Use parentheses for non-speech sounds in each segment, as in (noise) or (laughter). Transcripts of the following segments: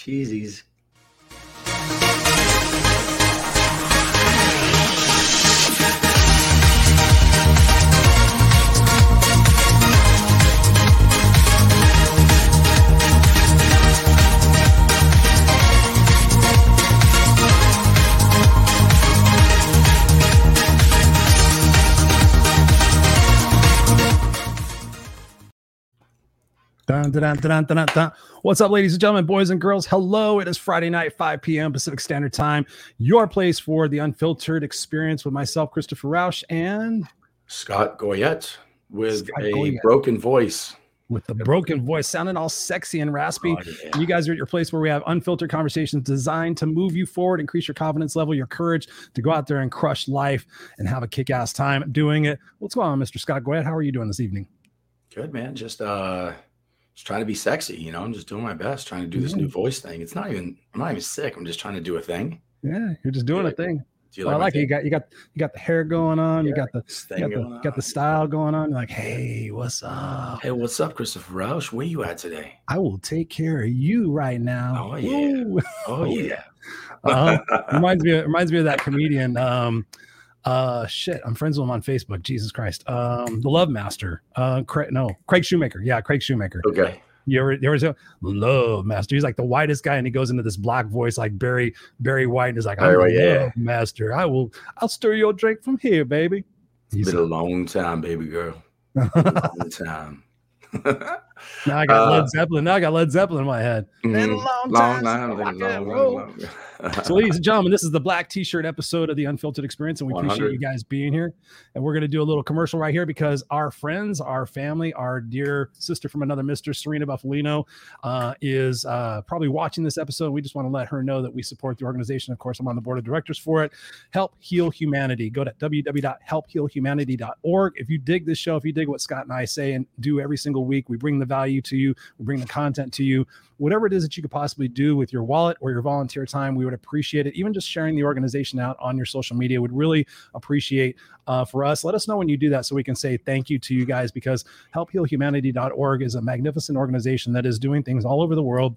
Cheesies. Dun, dun, dun. What's up, ladies and gentlemen, boys and girls? Hello. It is Friday night, 5 p.m. Pacific Standard Time. Your place for the unfiltered experience with myself, Christopher Rausch, and Scott Goyette with Scott a Goyette. broken voice. with the broken voice sounding all sexy and raspy. Oh, yeah. You guys are at your place where we have unfiltered conversations designed to move you forward, increase your confidence level, your courage to go out there and crush life and have a kick ass time doing it. What's going on, Mr. Scott Goyette? How are you doing this evening? Good man. Just uh just trying to be sexy, you know. I'm just doing my best, trying to do this Yeah. new voice thing. It's not even I'm not even sick. I'm just trying to do a thing. Yeah, you're just doing a Yeah. thing. Do you Well, I like it. You got you got you got the hair going on. You got the you got the, got the style going on. You're like, hey, what's up? Hey, what's up, Christopher Rausch? Where you at today? I will take care of you right now. Oh, yeah. Woo. Oh, (laughs) yeah. Uh-huh. reminds me reminds me of that comedian. Um, uh, shit, I'm friends with him on Facebook. Jesus Christ. Um, the Love Master. Uh, Craig, no, Craig Shoemaker. Yeah, Craig Shoemaker. okay. You ever there was a Love Master. He's like the whitest guy, and he goes into this black voice like Barry Barry White, and he's like, I'm Barry yeah. Love Master. I will. I'll stir your drink from here, baby. It's He's been a long time, baby girl. (laughs) Long time. (laughs) I got Uh, Led Zeppelin. Now I got Led Zeppelin in my head. Been Mhm. long long time time. since long, long, long, long. So, ladies and gentlemen, this is the black t-shirt episode of the Unfiltered Experience, and we appreciate you guys being here. And we're going to do a little commercial right here because our friends, our family, our dear sister from another Mister, Serena Buffalino, uh, is uh, probably watching this episode. We just want to let her know that we support the organization. Of course, I'm on the board of directors for it. Help Heal Humanity. Go to www.helphealhumanity.org. If you dig this show, if you dig what Scott and I say and do every single week, we bring the value to you, we bring the content to you whatever it is that you could possibly do with your wallet or your volunteer time, we would appreciate it. Even just sharing the organization out on your social media would really appreciate uh, for us. Let us know when you do that so we can say thank you to you guys because helphealhumanity.org is a magnificent organization that is doing things all over the world.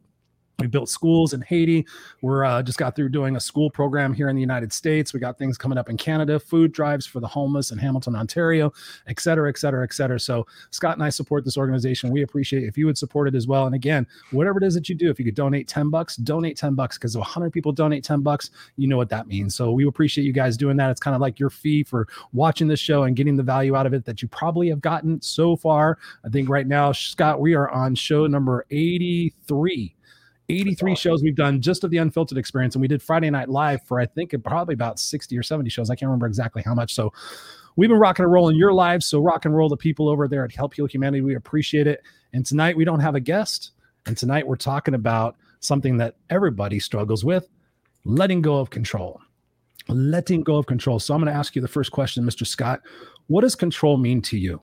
We built schools in Haiti. We're uh, just got through doing a school program here in the United States. We got things coming up in Canada, food drives for the homeless in Hamilton, Ontario, et cetera, et cetera, et cetera. So Scott and I support this organization. We appreciate if you would support it as well. And again, whatever it is that you do, if you could donate 10 bucks, donate 10 bucks because if 100 people donate 10 bucks, you know what that means. So we appreciate you guys doing that. It's kind of like your fee for watching this show and getting the value out of it that you probably have gotten so far. I think right now, Scott, we are on show number 83. 83 awesome. shows we've done just of the unfiltered experience and we did friday night live for i think probably about 60 or 70 shows. I can't remember exactly how much. So we've been rocking and rolling your lives so rock and roll the people over there at help heal humanity. We appreciate it. And tonight we don't have a guest and tonight we're talking about something that everybody struggles with letting go of control. Letting go of control. So i'm going to ask you the first question mr scott. What does control mean to you?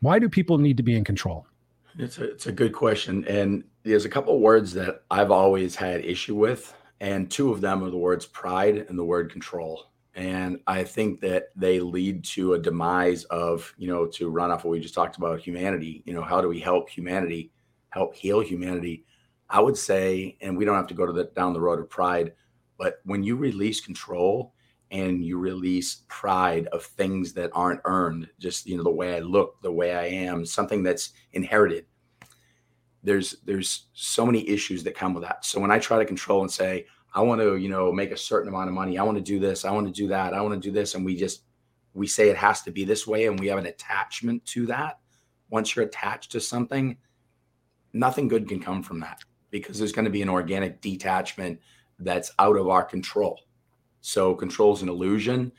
Why do people need to be in control It's a, it's a good question. And there's a couple words that I've always had issue with. And two of them are the words pride and the word control. And I think that they lead to a demise of, you know, to run off what we just talked about humanity. You know, how do we help humanity, help heal humanity? I would say, and we don't have to go to the down the road of pride, but when you release control and you release pride of things that aren't earned, just you know, the way I look, the way I am, something that's inherited. There's there's so many issues that come with that. So when i try to control and say i want to you know make a certain amount of money. I want to do this. I want to do that. I want to do this and we just we say it has to be this way and we have an attachment to that once you're attached to something nothing good can come from that because there's going to be an organic detachment that's out of our control so control is an illusion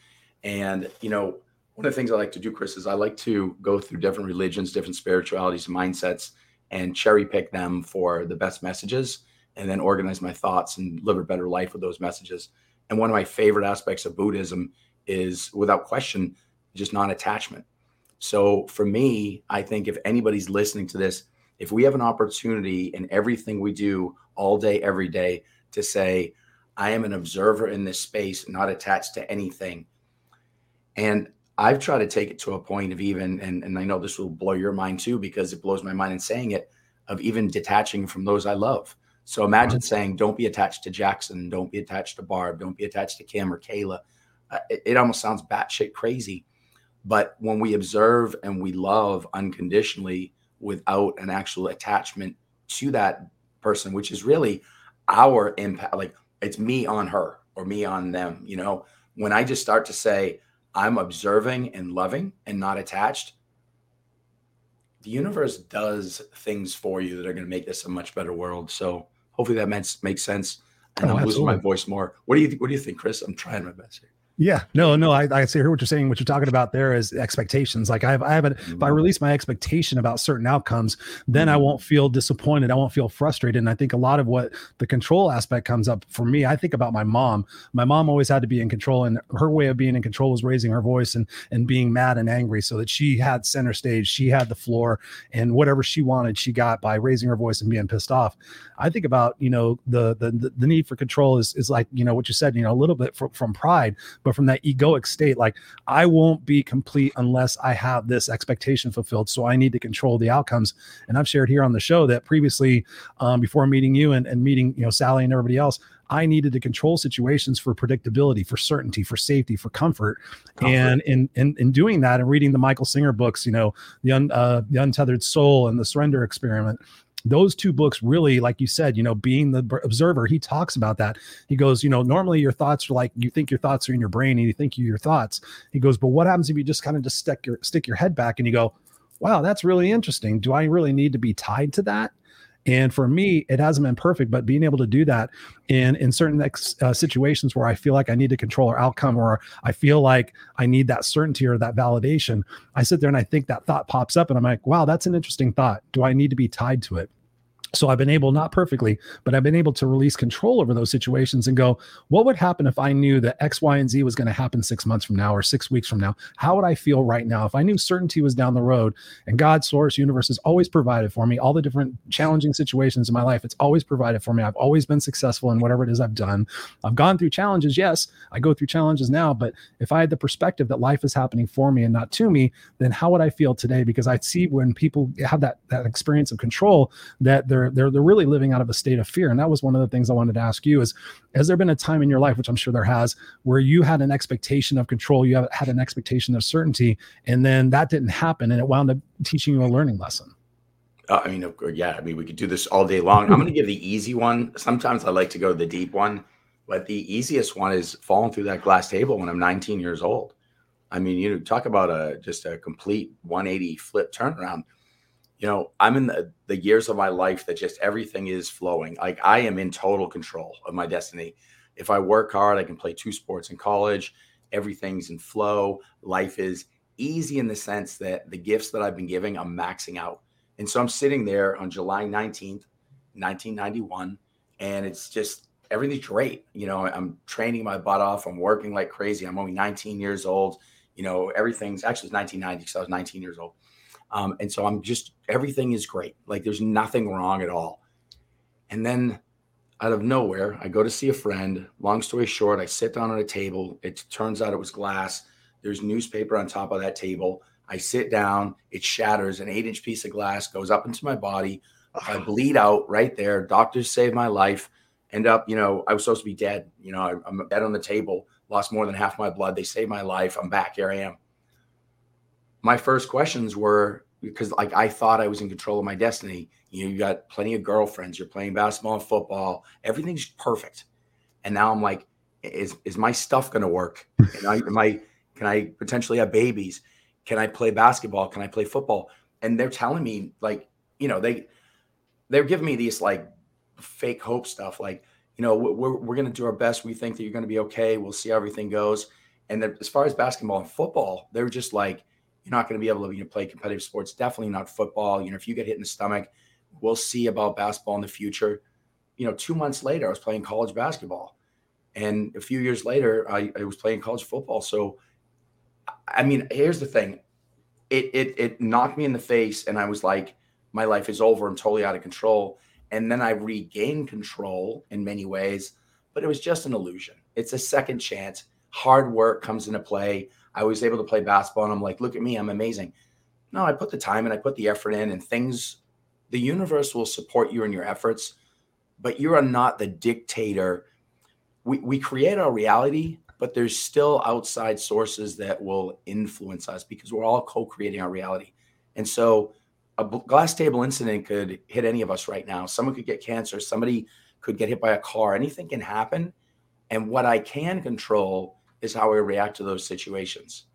and you know one of the things i like to do chris is i like to go through different religions different spiritualities mindsets and cherry pick them for the best messages and then organize my thoughts and live a better life with those messages. And one of my favorite aspects of Buddhism is without question, just non attachment. So for me, I think if anybody's listening to this, if we have an opportunity in everything we do all day, every day to say, I am an observer in this space, not attached to anything. And I've tried to take it to a point of even, and, and I know this will blow your mind too, because it blows my mind in saying it, of even detaching from those I love. So imagine saying, don't be attached to Jackson, don't be attached to Barb, don't be attached to Kim or Kayla. Uh, it, it almost sounds batshit crazy. But when we observe and we love unconditionally without an actual attachment to that person, which is really our impact, like it's me on her or me on them, you know, when I just start to say, I'm observing and loving and not attached, the universe does things for you that are going to make this a much better world. So hopefully that makes makes sense. And oh, I'm losing my voice more. What do you what do you think, Chris? I'm trying my best here. Yeah, no, no, I, I see hear what you're saying. What you're talking about there is expectations. Like I have, I have, a, mm-hmm. if I mm-hmm. release my expectation about certain outcomes, then mm-hmm. I won't feel disappointed. I won't feel frustrated. And I think a lot of what the control aspect comes up for me. I think about my mom. My mom always had to be in control, and her way of being in control was raising her voice and and being mad and angry, so that she had center stage, she had the floor, and whatever she wanted, she got by raising her voice and being pissed off. I think about you know the the the need for control is is like you know what you said, you know a little bit from, from pride, but from that egoic state like i won't be complete unless i have this expectation fulfilled so i need to control the outcomes and i've shared here on the show that previously um, before meeting you and, and meeting you know sally and everybody else I needed to control situations for predictability, for certainty, for safety, for comfort. comfort. And in, in in doing that and reading the Michael Singer books, you know, the un, uh, the Untethered Soul and the Surrender Experiment, those two books really like you said you know being the observer he talks about that. He goes you know normally your thoughts are like you think your thoughts are in your brain and you think you're your thoughts. He goes but what happens if you just kind of just stick your stick your head back and you go wow that's really interesting. Do i really need to be tied to that and for me, it hasn't been perfect, but being able to do that in in certain ex, uh, situations where I feel like I need to control our outcome, or I feel like I need that certainty or that validation, I sit there and I think that thought pops up, and I'm like, wow, that's an interesting thought. Do I need to be tied to it? So I've been able, not perfectly, but I've been able to release control over those situations and go, what would happen if I knew that X, Y, and Z was going to happen six months from now or six weeks from now? How would I feel right now if I knew certainty was down the road and God, source, universe has always provided for me all the different challenging situations in my life? It's always provided for me. I've always been successful in whatever it is I've done. I've gone through challenges. Yes, I go through challenges now, but if I had the perspective that life is happening for me and not to me, then how would I feel today? Because I see when people have that, that experience of control that they're, they're, they're really living living out of a state of fear. And that was one of the things I wanted to ask you is, has there been a time in your life, which I'm sure there has, where you had an expectation of control, you had an expectation of certainty, and then that didn't happen and it wound up teaching you a learning lesson? Uh, I mean, yeah, I mean, we could do this all day long. I'm going (laughs) to give the easy one. Sometimes I like to go to the deep one, but the easiest one is falling through that glass table when I'm 19 years old. I mean, you know, talk about a just a complete 180 flip turnaround you know, I'm in the, the years of my life that just everything is flowing. Like I am in total control of my destiny. If I work hard, I can play two sports in college. Everything's in flow. Life is easy in the sense that the gifts that I've been giving, I'm maxing out. And so I'm sitting there on July 19th, 1991, and it's just everything's great. You know, I'm training my butt off. I'm working like crazy. I'm only 19 years old. You know, everything's actually 1990 because I was 19 years old. Um, and so I'm just, everything is great. Like there's nothing wrong at all. And then out of nowhere, I go to see a friend. Long story short, I sit down at a table. It turns out it was glass. There's newspaper on top of that table. I sit down, it shatters. An eight inch piece of glass goes up into my body. I bleed out right there. Doctors save my life. End up, you know, I was supposed to be dead. You know, I, I'm dead on the table, lost more than half my blood. They saved my life. I'm back. Here I am my first questions were because like I thought I was in control of my destiny. You know, you got plenty of girlfriends, you're playing basketball and football, everything's perfect. And now I'm like, is is my stuff gonna work? Can I am I can I potentially have babies? Can I play basketball? Can I play football? And they're telling me like, you know, they they're giving me these like fake hope stuff, like, you know, we're we're gonna do our best. We think that you're gonna be okay. We'll see how everything goes. And as far as basketball and football, they're just like, you're not going to be able to you know, play competitive sports. Definitely not football. You know, if you get hit in the stomach, we'll see about basketball in the future. You know, two months later, I was playing college basketball, and a few years later, I, I was playing college football. So, I mean, here's the thing: it it it knocked me in the face, and I was like, my life is over. I'm totally out of control. And then I regained control in many ways, but it was just an illusion. It's a second chance. Hard work comes into play. I was able to play basketball and I'm like, look at me, I'm amazing. No, I put the time and I put the effort in and things, the universe will support you in your efforts, but you are not the dictator. We, we create our reality, but there's still outside sources that will influence us because we're all co creating our reality. And so a glass table incident could hit any of us right now. Someone could get cancer, somebody could get hit by a car, anything can happen. And what I can control is how we react to those situations.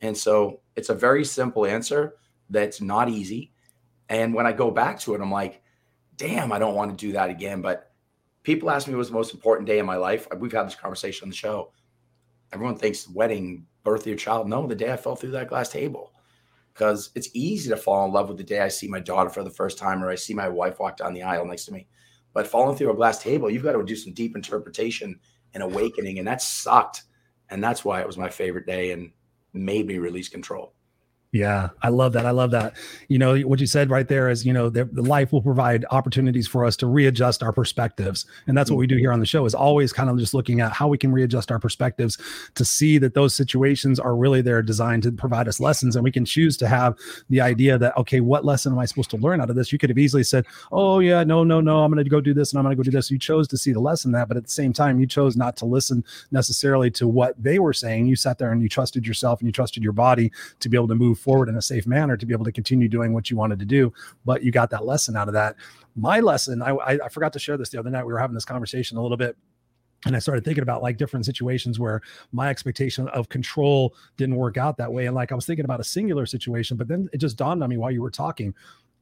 And so it's a very simple answer that's not easy. And when I go back to it, I'm like, damn, I don't want to do that again. But people ask me what was the most important day in my life. We've had this conversation on the show. Everyone thinks wedding, birth of your child. No, the day I fell through that glass table. Because it's easy to fall in love with the day I see my daughter for the first time or I see my wife walk down the aisle next to me. But falling through a glass table, you've got to do some deep interpretation and awakening. And that sucked. And that's why it was my favorite day and made me release control. Yeah, I love that. I love that. You know, what you said right there is, you know, the, the, life will provide opportunities for us to readjust our perspectives. And that's what mm-hmm. we do here on the show is always kind of just looking at how we can readjust our perspectives to see that those situations are really there designed to provide us lessons. And we can choose to have the idea that, okay, what lesson am I supposed to learn out of this? You could have easily said, oh, yeah, no, no, no, I'm going to go do this and I'm going to go do this. You chose to see the lesson that, but at the same time, you chose not to listen necessarily to what they were saying. You sat there and you trusted yourself and you trusted your body to be able to move move forward in a safe manner to be able to continue doing what you wanted to do. But you got that lesson out of that. My lesson, I, I forgot to share this the other night. We were having this conversation a little bit and I started thinking about like different situations where my expectation of control didn't work out that way. And like I was thinking about a singular situation, but then it just dawned on me while you were talking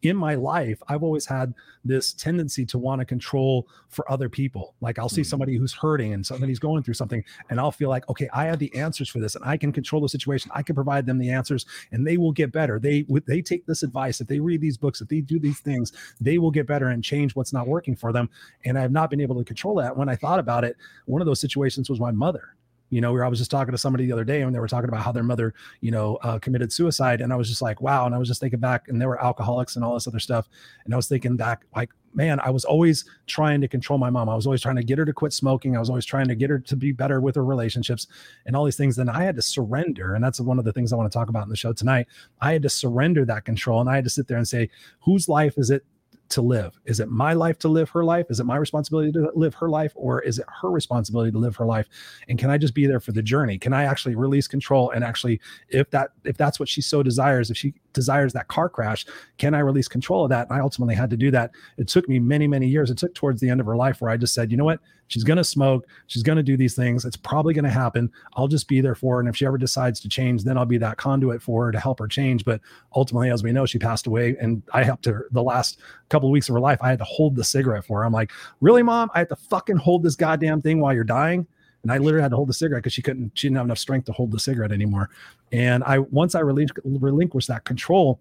in my life, I've always had this tendency to want to control for other people. Like I'll see mm. somebody who's hurting and somebody's going through something, and I'll feel like, okay, I have the answers for this, and I can control the situation. I can provide them the answers, and they will get better. They they take this advice. If they read these books, if they do these things, they will get better and change what's not working for them. And I have not been able to control that. When I thought about it, one of those situations was my mother you know, where I was just talking to somebody the other day and they were talking about how their mother, you know, uh, committed suicide. And I was just like, wow. And I was just thinking back and they were alcoholics and all this other stuff. And I was thinking back, like, man, I was always trying to control my mom. I was always trying to get her to quit smoking. I was always trying to get her to be better with her relationships and all these things. Then I had to surrender. And that's one of the things I want to talk about in the show tonight. I had to surrender that control and I had to sit there and say, whose life is it to live? Is it my life to live her life? Is it my responsibility to live her life? Or is it her responsibility to live her life? And can I just be there for the journey? Can I actually release control and actually, if that if that's what she so desires, if she desires that car crash, can I release control of that? And I ultimately had to do that. It took me many, many years. It took towards the end of her life where I just said, you know what? She's going to smoke. She's going to do these things. It's probably going to happen. I'll just be there for her. And if she ever decides to change, then I'll be that conduit for her to help her change. But ultimately, as we know, she passed away. And I helped her the last couple of weeks of her life. I had to hold the cigarette for her. I'm like, really, mom? I had to fucking hold this goddamn thing while you're dying. And I literally had to hold the cigarette because she couldn't, she didn't have enough strength to hold the cigarette anymore. And I, once I relinquished that control,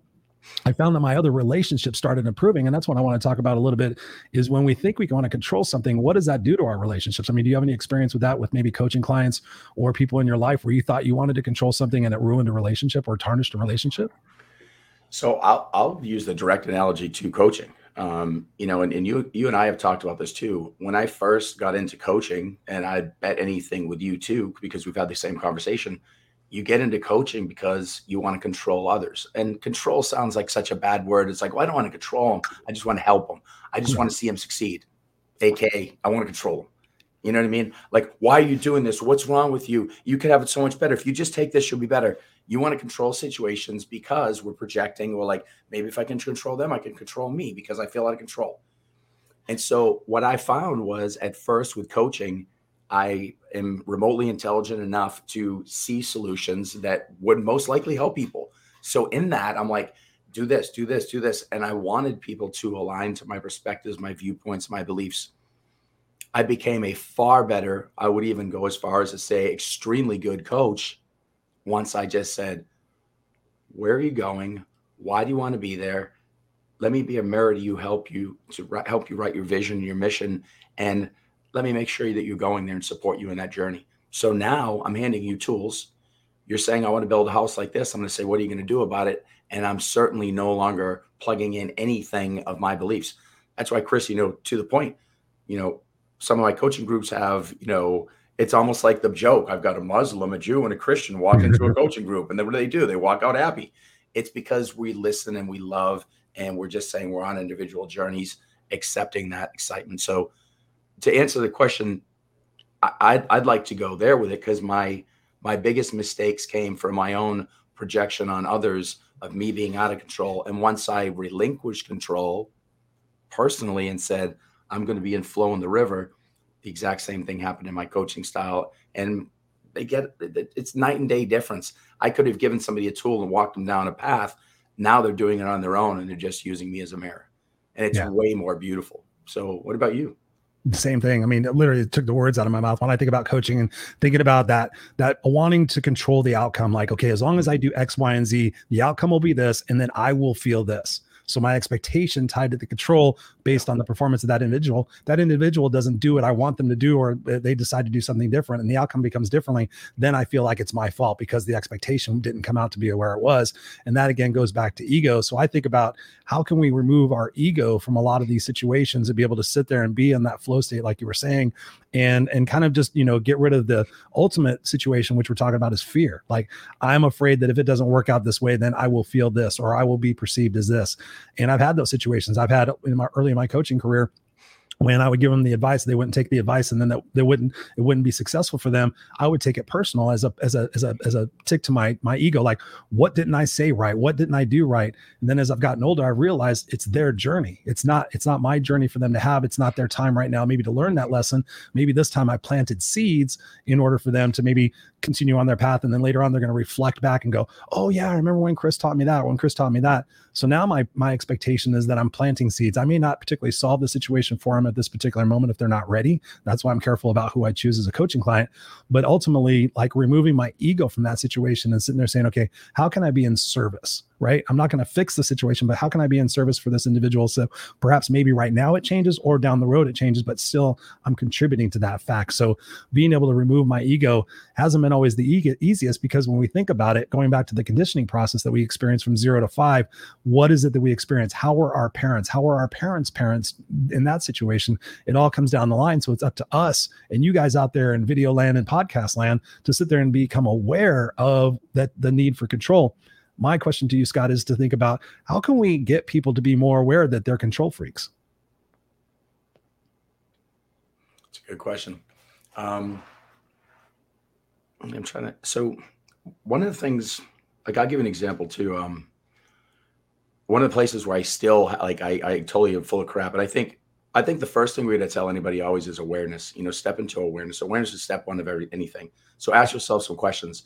I found that my other relationships started improving. And that's what I want to talk about a little bit is when we think we want to control something, what does that do to our relationships? I mean, do you have any experience with that with maybe coaching clients or people in your life where you thought you wanted to control something and it ruined a relationship or tarnished a relationship? So I'll, I'll use the direct analogy to coaching. Um, you know, and, and you you and I have talked about this too. When I first got into coaching, and I bet anything with you too, because we've had the same conversation you get into coaching because you want to control others. And control sounds like such a bad word. It's like, well, I don't want to control them. I just want to help them. I just want to see them succeed. AKA, I want to control them. You know what I mean? Like, why are you doing this? What's wrong with you? You could have it so much better. If you just take this, you'll be better. You want to control situations because we're projecting, we're like, maybe if I can control them, I can control me because I feel out of control. And so, what I found was at first with coaching, I am remotely intelligent enough to see solutions that would most likely help people. So in that, I'm like, do this, do this, do this. And I wanted people to align to my perspectives, my viewpoints, my beliefs. I became a far better, I would even go as far as to say extremely good coach once I just said, where are you going? Why do you want to be there? Let me be a mirror to you, help you to help you write your vision, your mission, and let me make sure that you're going there and support you in that journey. So now I'm handing you tools. You're saying, I want to build a house like this. I'm going to say, what are you going to do about it? And I'm certainly no longer plugging in anything of my beliefs. That's why, Chris, you know, to the point, you know, some of my coaching groups have, you know, it's almost like the joke. I've got a Muslim, a Jew, and a Christian walk into a (laughs) coaching group. And then what do they do? They walk out happy. It's because we listen and we love, and we're just saying we're on individual journeys, accepting that excitement. So, to answer the question, I, I'd, I'd like to go there with it because my my biggest mistakes came from my own projection on others of me being out of control. And once I relinquished control personally and said, I'm going to be in flow in the river, the exact same thing happened in my coaching style. And they get it's night and day difference. I could have given somebody a tool and walked them down a path. Now they're doing it on their own and they're just using me as a mirror. And it's yeah. way more beautiful. So, what about you? the same thing. I mean, it literally took the words out of my mouth when I think about coaching and thinking about that, that wanting to control the outcome. Like, okay, as long as I do X, Y, and Z, the outcome will be this, and then I will feel this. So my expectation tied to the control based on the performance of that individual, that individual doesn't do what I want them to do, or they decide to do something different and the outcome becomes differently, then I feel like it's my fault because the expectation didn't come out to be where it was. And that again goes back to ego. So I think about how can we remove our ego from a lot of these situations and be able to sit there and be in that flow state, like you were saying, and and kind of just you know get rid of the ultimate situation which we're talking about is fear. Like i'm afraid that if it doesn't work out this way then i will feel this or i will be perceived as this. And i've had those situations. I've had in my early in my coaching career when I would give them the advice, they wouldn't take the advice, and then that they wouldn't it wouldn't be successful for them. I would take it personal as a as a as a as a tick to my my ego, like what didn't I say right? What didn't I do right? And then as I've gotten older, I realized it's their journey. It's not it's not my journey for them to have. It's not their time right now, maybe to learn that lesson. Maybe this time I planted seeds in order for them to maybe continue on their path, and then later on they're going to reflect back and go, oh yeah, I remember when Chris taught me that. When Chris taught me that. So now my my expectation is that I'm planting seeds. I may not particularly solve the situation for them at this particular moment if they're not ready. That's why I'm careful about who I choose as a coaching client. But ultimately, like removing my ego from that situation and sitting there saying, okay, how can I be in service? right? I'm not going to fix the situation, but how can I be in service for this individual? So perhaps maybe right now it changes or down the road it changes, but still I'm contributing to that fact. So being able to remove my ego hasn't been always the easiest because when we think about it, going back to the conditioning process that we experience from zero to five, what is it that we experience? How were our parents? How were our parents' parents in that situation? It all comes down the line. So it's up to us and you guys out there in video land and podcast land to sit there and become aware of that the need for control my question to you, Scott, is to think about how can we get people to be more aware that they're control freaks? It's a good question. Um, I'm trying to. So, one of the things, like, I'll give an example too. Um, one of the places where I still like, I, I totally am full of crap. And I think, I think the first thing going to tell anybody always is awareness. You know, step into awareness. Awareness is step one of every anything. So, ask yourself some questions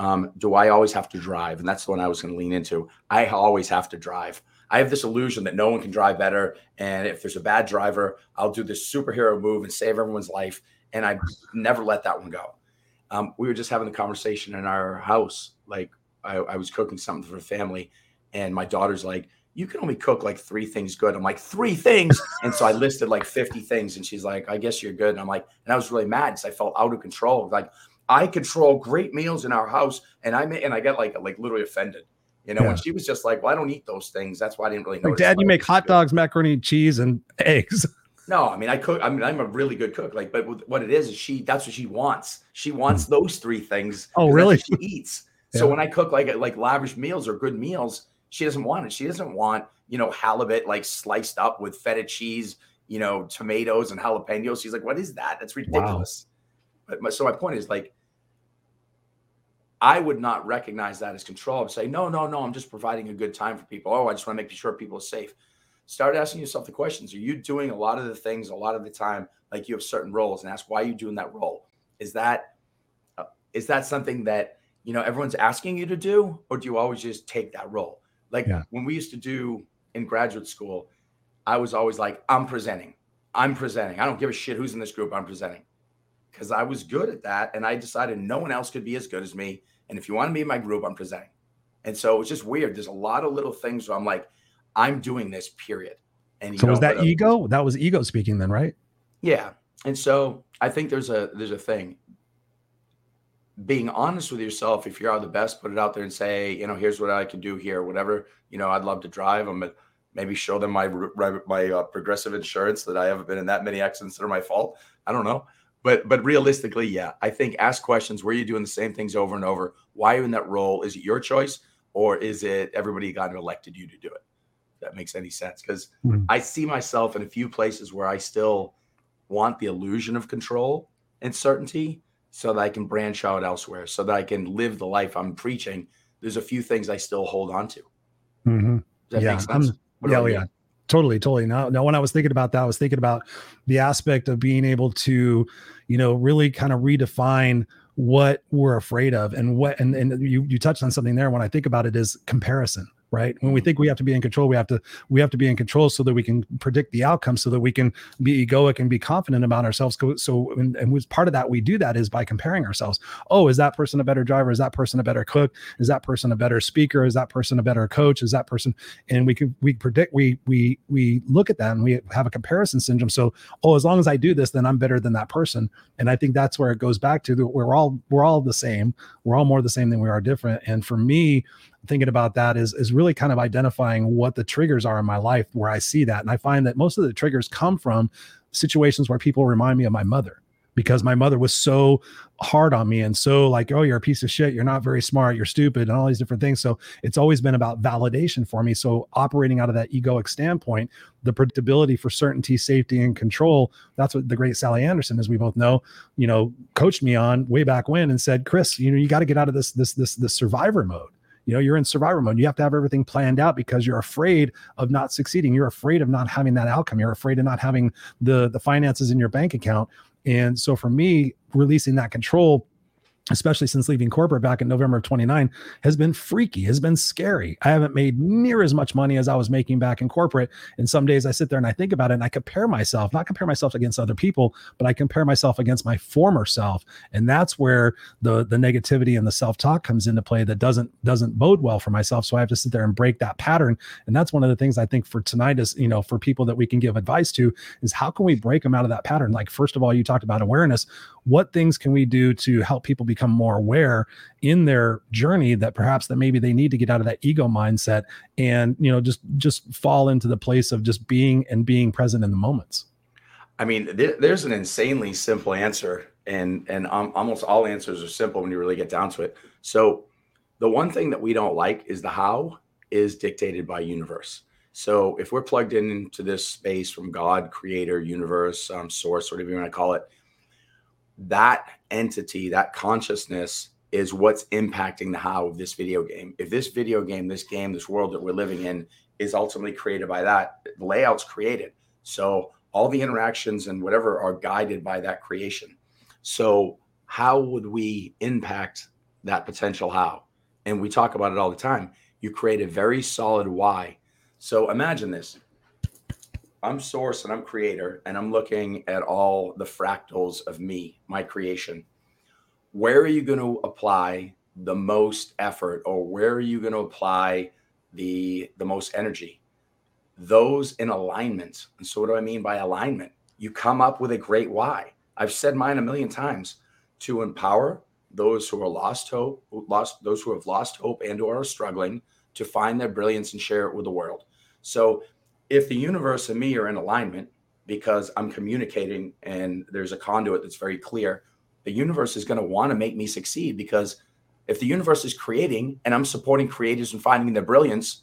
um, do I always have to drive? And that's the one I was to lean into. I always have to drive. I have this illusion that no one can drive better. And if there's a bad driver, I'll do this superhero move and save everyone's life. And I never let that one go. Um, we were just having a conversation in our house. Like I, I was cooking something for the family, and my daughter's like, you can only cook like three things good. I'm like, three things. And so I listed like 50 things. And she's like, I guess you're good. And I'm like, and I was really mad because I felt out of control. Like, I control great meals in our house, and I and I get like like literally offended. You know, yeah. when she was just like, "Well, I don't eat those things." That's why I didn't really know. Like, Dad, you make hot dogs, macaroni and cheese, and (laughs) eggs. No, I mean I cook. I mean I'm a really good cook. Like, but what it is is she. That's what she wants. She wants hmm. those three things. Oh, really? she eats. (laughs) yeah. So when I cook like like lavish meals or good meals, she doesn't want it. She doesn't want you know halibut like sliced up with feta cheese, you know tomatoes and jalapenos. She's like, "What is that? That's ridiculous." Wow. But my, so my point is like I would not recognize that as control. I'd say, no, no, no, I'm just providing a good time for people. Oh, I just want to make sure people are safe. Start asking yourself the questions. Are you doing a lot of the things a lot of the time, like you have certain roles, and ask why are you doing that role? Is that uh, is that something that you know everyone's asking you to do, or do you always just take that role? Like yeah. when we used to do in graduate school, I was always like, I'm presenting. I'm presenting. I don't give a shit who's in this group. I'm presenting because I was good at that. And I decided no one else could be as good as me. And if you want to be in my group, I'm presenting. And so it's just weird. There's a lot of little things where I'm like, I'm doing this, period. And so was that uh, ego? That was ego speaking then, right? Yeah. And so I think there's a there's a thing. Being honest with yourself, if you are the best, put it out there and say, you know, here's what I can do here, whatever. You know, I'd love to drive. I'm a, maybe show them my my uh, progressive insurance that I haven't been in that many accidents that are my fault. I don't know but but realistically, yeah, I think ask questions. Where are you doing the same things over and over? Why are you in that role? Is it your choice or is it everybody got elected you to do it? If that makes any sense because mm-hmm. I see myself in a few places where I still want the illusion of control and certainty so that I can branch out elsewhere, so that I can live the life I'm preaching. There's a few things I still hold on to. Mm-hmm. Does that Yeah, make sense? What yeah, yeah, totally, totally. Now, now, when I was thinking about that, I was thinking about the aspect of being able to, you know, really kind of redefine what we're afraid of and what and, and you you touched on something there when i think about it is comparison right? When we mm-hmm. think we have to be in control we have to we have to be in control so that we can predict the outcome so that we can be egoic and be confident about ourselves. So and, and was part of that we do that is by comparing ourselves. Oh is that person a better driver? Is that person a better cook? Is that person a better speaker? Is that person a better coach? Is that person and we can we predict we we we look at that and we have a comparison syndrome. So oh as long as i do this then i'm better than that person. And i think that's where it goes back to the, we're all we're all the same. We're all more the same than we are different. And for me thinking about that is is really kind of identifying what the triggers are in my life where i see that. And i find that most of the triggers come from situations where people remind me of my mother because my mother was so hard on me and so like oh you're a piece of shit. You're not very smart. You're stupid and all these different things. So it's always been about validation for me. So operating out of that egoic standpoint the predictability for certainty safety and control that's what the great sally anderson as we both know you know coached me on way back when and said chris you know you got to get out of this this this this survivor mode you know you're in survivor mode. You have to have everything planned out because you're afraid of not succeeding. You're afraid of not having that outcome. You're afraid of not having the the finances in your bank account. And so for me releasing that control especially since leaving corporate back in November of 29 has been freaky, has been scary. I haven't made near as much money as I was making back in corporate. And some days I sit there and I think about it and I compare myself, not compare myself against other people, but I compare myself against my former self. And that's where the the negativity and the self-talk comes into play that doesn't doesn't bode well for myself. So I have to sit there and break that pattern. And that's one of the things I think for tonight is, you know, for people that we can give advice to is how can we break them out of that pattern? Like first of all, you talked about awareness. What things can we do to help people become more aware in their journey that perhaps that maybe they need to get out of that ego mindset and you know just just fall into the place of just being and being present in the moments I mean, there, there's an insanely simple answer, and and um, almost all answers are simple when you really get down to it. So, the one thing that we don't like is the how is dictated by universe. So, if we're plugged in into this space from God, Creator, Universe, um, Source, whatever you want to call it, that entity, that consciousness, is what's impacting the how of this video game. If this video game, this game, this world that we're living in, is ultimately created by that, the layout's created. So all the interactions and whatever are guided by that creation. So, how would we impact that potential how? And we talk about it all the time. You create a very solid why. So, imagine this I'm source and I'm creator, and I'm looking at all the fractals of me, my creation. Where are you going to apply the most effort, or where are you going to apply the the most energy? those in alignment. And so, what do I mean by alignment? You come up with a great why. I've said mine a million times to empower those who are lost hope, lost those who have lost hope and or are struggling to find their brilliance and share it with the world. So, if the universe and me are in alignment because I'm communicating and there's a conduit that's very clear, the universe is going to want to make me succeed because if the universe is creating and I'm supporting creators and finding their brilliance,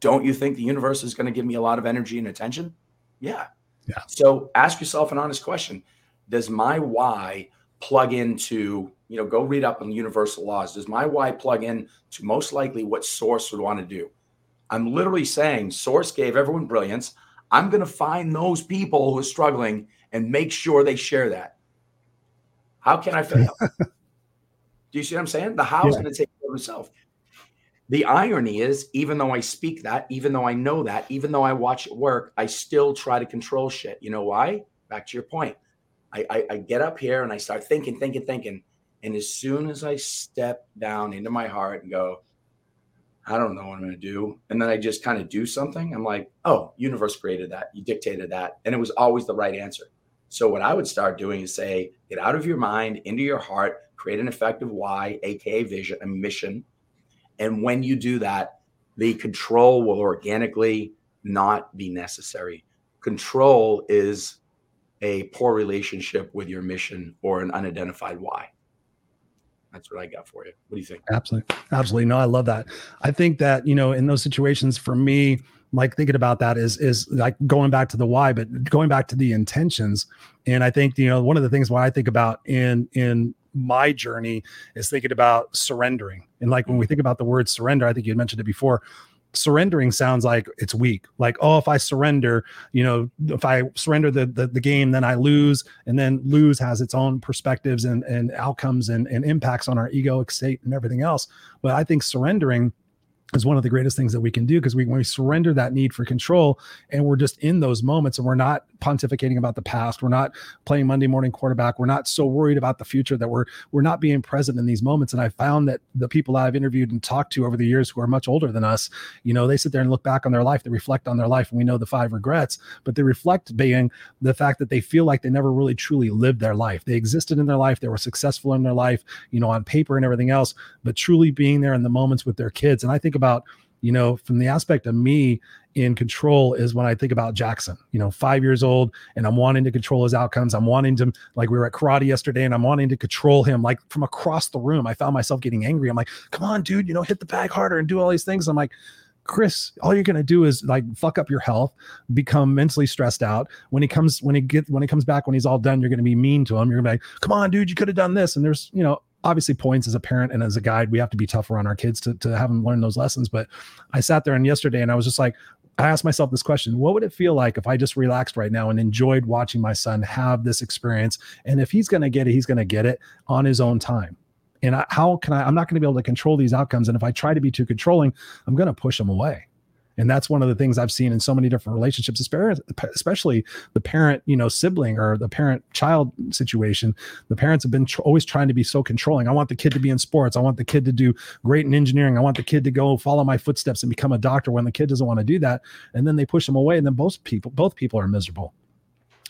don't you think the universe is going to give me a lot of energy and attention? Yeah. Yeah. So ask yourself an honest question. Does my why plug into, you know, go read up on universal laws. Does my why plug in to most likely what source would want to do? I'm literally saying source gave everyone brilliance. I'm going to find those people who are struggling and make sure they share that. How can I fail? (laughs) do you see what I'm saying? The how's Yeah. going to take care of itself. The irony is, even though I speak that, even though I know that, even though I watch it work, I still try to control shit. You know why? Back to your point. I, I, I get up here and I start thinking, thinking, thinking. And as soon as I step down into my heart and go, I don't know what I'm going to do. And then I just kind of do something. I'm like, oh, universe created that. You dictated that. And it was always the right answer. So what I would start doing is say, get out of your mind, into your heart, create an effective why, aka vision, a mission. And when you do that, the control will organically not be necessary. Control is a poor relationship with your mission or an unidentified why. That's what I got for you. What do you think? Absolutely. Absolutely. No, I love that. I think that, you know, in those situations for me, like thinking about that is is like going back to the why, but going back to the intentions. And I think you know one of the things why I think about in in my journey is thinking about surrendering. And like when we mm-hmm. think about the word surrender, I think you mentioned it before surrendering sounds like it's weak. Like oh if i surrender you know if i surrender the, the, the game then i lose. And then lose has its own perspectives and and outcomes and, and impacts on our egoic state and everything else. But i think surrendering is one of the greatest things that we can do because we when we surrender that need for control and we're just in those moments and we're not pontificating about the past. We're not playing monday morning quarterback. We're not so worried about the future that we're we're not being present in these moments. And i found that the people i've interviewed and talked to over the years who are much older than us you know they sit there and look back on their life they reflect on their life and we know the five regrets but they reflect being the fact that they feel like they never really truly lived their life. They existed in their life they were successful in their life you know on paper and everything else but truly being there in the moments with their kids. And i think about you know from the aspect of me in control is when I think about Jackson, you know, five years old, and I'm wanting to control his outcomes. I'm wanting to, like, we were at karate yesterday, and I'm wanting to control him, like, from across the room. I found myself getting angry. I'm like, come on, dude, you know, hit the bag harder and do all these things. I'm like, Chris, all you're gonna do is like fuck up your health, become mentally stressed out. When he comes, when he get, when he comes back, when he's all done, you're gonna be mean to him. You're gonna be like, come on, dude, you could have done this. And there's, you know, obviously points as a parent and as a guide we have to be tougher on our kids to, to have them learn those lessons. But i sat there and yesterday and i was just like i asked myself this question what would it feel like if i just relaxed right now and enjoyed watching my son have this experience? And if he's going to get it he's going to get it on his own time. And I, how can i i'm not going to be able to control these outcomes. And if i try to be too controlling i'm going to push them away and that's one of the things i've seen in so many different relationships especially the parent you know sibling or the parent child situation. The parents have been tr- always trying to be so controlling. I want the kid to be in sports. I want the kid to do great in engineering. I want the kid to go follow my footsteps and become a doctor when the kid doesn't want to do that. And then they push them away and then both people both people are miserable.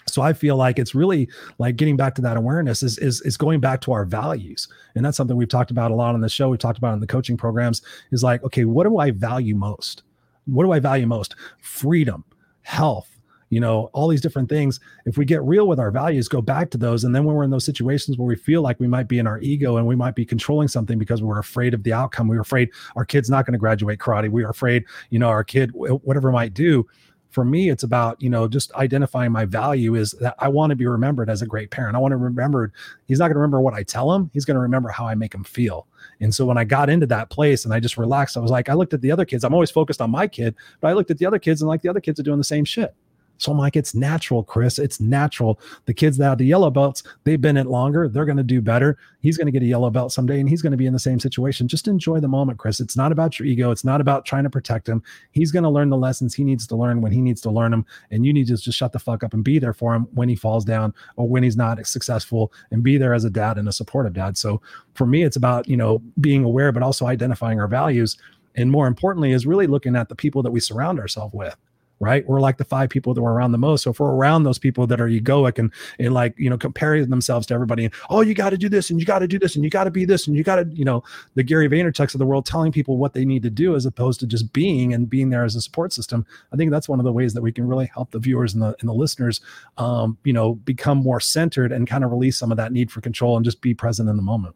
So i feel like it's really like getting back to that awareness is, is is going back to our values. And that's something we've talked about a lot on the show. We've talked about in the coaching programs is like okay what do i value most what do I value most? Freedom, health, you know, all these different things. If we get real with our values, go back to those. And then when we're in those situations where we feel like we might be in our ego and we might be controlling something because we're afraid of the outcome, we're afraid our kid's not going to graduate karate, we are afraid, you know, our kid, whatever might do. For me, it's about, you know, just identifying my value is that I want to be remembered as a great parent. I want to remember, he's not going to remember what I tell him, he's going to remember how I make him feel. And so when I got into that place and I just relaxed, I was like, I looked at the other kids. I'm always focused on my kid, but I looked at the other kids and like the other kids are doing the same shit. So I'm like, it's natural, Chris. It's natural. The kids that have the yellow belts, they've been it longer. They're going to do better. He's going to get a yellow belt someday and he's going to be in the same situation. Just enjoy the moment, Chris. It's not about your ego. It's not about trying to protect him. He's going to learn the lessons he needs to learn when he needs to learn them. And you need to just shut the fuck up and be there for him when he falls down or when he's not successful and be there as a dad and a supportive dad. So for me, it's about, you know, being aware, but also identifying our values. And more importantly, is really looking at the people that we surround ourselves with right? We're like the five people that we're around the most. So if we're around those people that are egoic and, and like, you know, comparing themselves to everybody and, oh, you got to do this and you got to do this and you got to be this and you got to, you know, the Gary Vaynerchuk's of the world telling people what they need to do as opposed to just being and being there as a support system. I think that's one of the ways that we can really help the viewers and the, and the listeners, um, you know, become more centered and kind of release some of that need for control and just be present in the moment.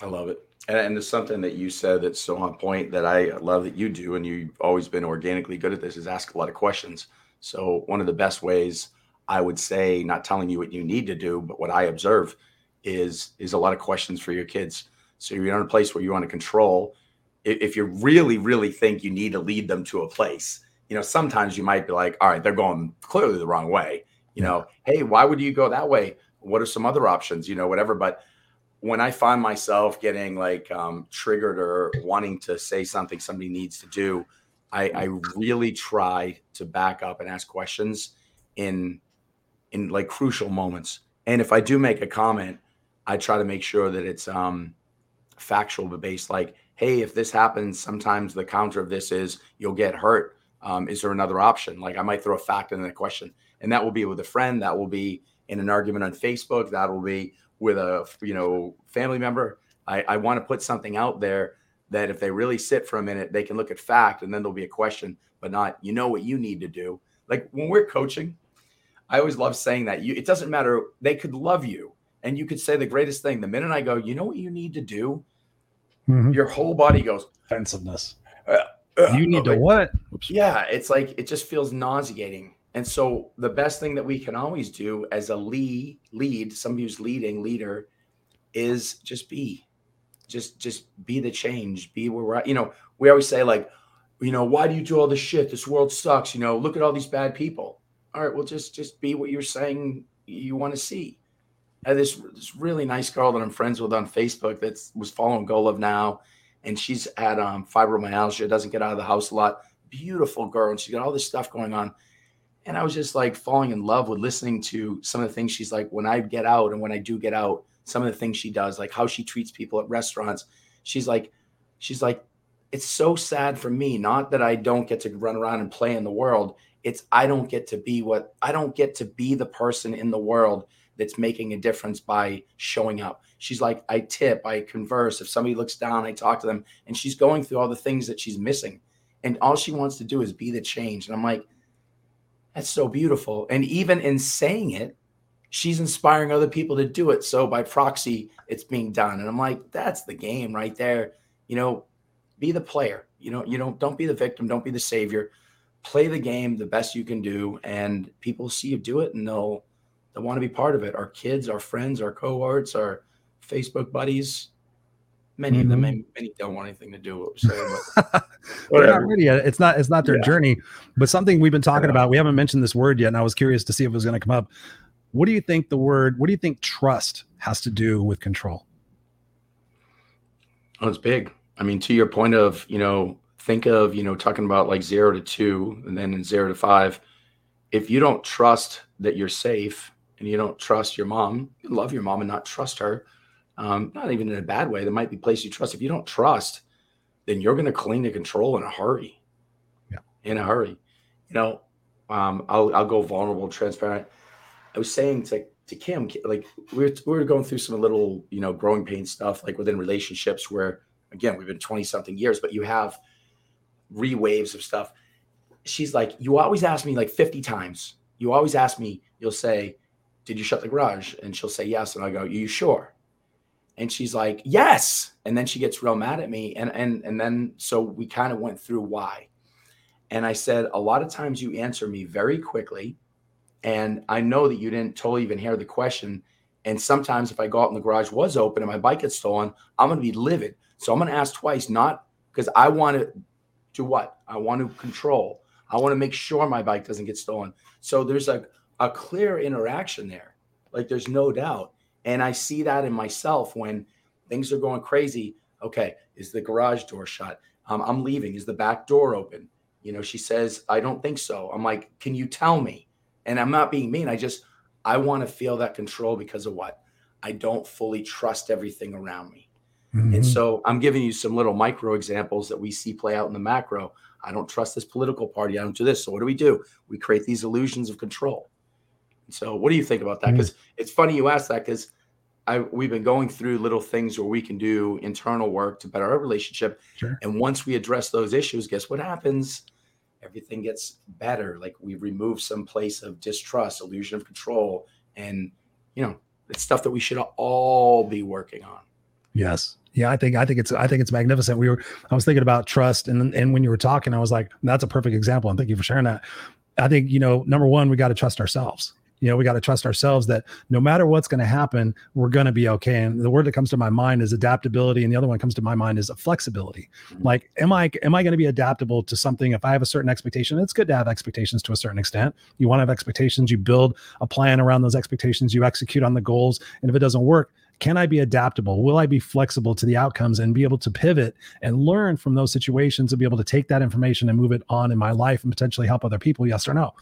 I love it. And, and it's something that you said that's so on point that I love that you do, and you've always been organically good at this, is ask a lot of questions. So one of the best ways I would say, not telling you what you need to do, but what I observe is is a lot of questions for your kids. So you're in a place where you want to control. If you really, really think you need to lead them to a place, you know, sometimes you might be like, all right, they're going clearly the wrong way. You know, hey, why would you go that way? What are some other options? You know, whatever. But when I find myself getting like um, triggered or wanting to say something somebody needs to do, I, I really try to back up and ask questions in in like crucial moments. And if I do make a comment, I try to make sure that it's um, factual but based. Like, hey, if this happens, sometimes the counter of this is you'll get hurt. Um, is there another option? Like, I might throw a fact in the question, and that will be with a friend. That will be in an argument on Facebook. That will be with a you know family member. I, I want to put something out there that if they really sit for a minute, they can look at fact and then there'll be a question, but not you know what you need to do. Like when we're coaching, I always love saying that you it doesn't matter. They could love you and you could say the greatest thing. The minute I go, you know what you need to do, mm-hmm. your whole body goes defensiveness. Uh, you need to what? Oops. Yeah, it's like it just feels nauseating. And so the best thing that we can always do as a lead, lead, somebody who's leading, leader, is just be. Just just be the change. Be where we're at. You know, we always say, like, you know, why do you do all this shit? This world sucks. You know, look at all these bad people. All right, well, just just be what you're saying you want to see. I this this really nice girl that I'm friends with on Facebook that was following Golov now, and she's at um, fibromyalgia, doesn't get out of the house a lot. Beautiful girl, and she's got all this stuff going on. And I was just like falling in love with listening to some of the things she's like when I get out and when I do get out, some of the things she does, like how she treats people at restaurants. She's like, she's like, it's so sad for me, not that I don't get to run around and play in the world. It's I don't get to be what I don't get to be the person in the world that's making a difference by showing up. She's like, I tip, I converse. If somebody looks down, I talk to them. And she's going through all the things that she's missing. And all she wants to do is be the change. And I'm like, that's so beautiful. And even in saying it, she's inspiring other people to do it. So by proxy, it's being done. And I'm like, that's the game right there. You know, be the player. You know, you don't don't be the victim, don't be the savior. Play the game the best you can do, and people see you do it and they'll they'll want to be part of it. Our kids, our friends, our cohorts, our Facebook buddies. Many mm-hmm. of them, mm-hmm. many don't want anything to do with what we're (laughs) saying. But not ready yet. It's not. It's not their yeah. journey. But something we've been talking about. We haven't mentioned this word yet, and I was curious to see if it was going to come up. What do you think the word? What do you think trust has to do with control? Oh, it's big. I mean, to your point of you know, think of you know talking about like zero to two, and then in zero to five. If you don't trust that you're safe, and you don't trust your mom, you love your mom and not trust her. Um, not even in a bad way. There might be places you trust. If you don't trust, then you're going to cling to control in a hurry. Yeah. In a hurry. You know, um, I'll, I'll go vulnerable, transparent. I was saying to, to Kim, like we are we are going through some little, you know, growing pain stuff, like within relationships where, again, we've been 20 something years, but you have re waves of stuff. She's like, you always ask me like 50 times. You always ask me, you'll say, did you shut the garage? And she'll say yes. And I go, Are you sure? And she's like, Yes. And then she gets real mad at me. And and and then so we kind of went through why. And I said, a lot of times you answer me very quickly. And I know that you didn't totally even hear the question. And sometimes if I go out and the garage was open and my bike gets stolen, I'm gonna be livid. So I'm gonna ask twice, not because I want to do what? I want to control. I want to make sure my bike doesn't get stolen. So there's like a clear interaction there. Like there's no doubt. And I see that in myself when things are going crazy. Okay, is the garage door shut? Um, I'm leaving. Is the back door open? You know, she says, I don't think so. I'm like, can you tell me? And I'm not being mean. I just, I want to feel that control because of what? I don't fully trust everything around me. Mm-hmm. And so I'm giving you some little micro examples that we see play out in the macro. I don't trust this political party. I don't do this. So what do we do? We create these illusions of control. So, what do you think about that? Because mm-hmm. it's funny you ask that because I we've been going through little things where we can do internal work to better our relationship. Sure. And once we address those issues, guess what happens? Everything gets better. Like we remove some place of distrust, illusion of control, and you know, it's stuff that we should all be working on. Yes. Yeah, I think I think it's I think it's magnificent. We were I was thinking about trust and and when you were talking, I was like, that's a perfect example. And thank you for sharing that. I think, you know, number one, we got to trust ourselves you know we got to trust ourselves that no matter what's going to happen we're going to be okay. And the word that comes to my mind is adaptability and the other one comes to my mind is flexibility. Mm-hmm. like am i am i going to be adaptable to something if i have a certain expectation? It's good to have expectations to a certain extent. You want to have expectations you build a plan around those expectations you execute on the goals and if it doesn't work can I be adaptable? Will I be flexible to the outcomes and be able to pivot and learn from those situations and be able to take that information and move it on in my life and potentially help other people? Yes or no?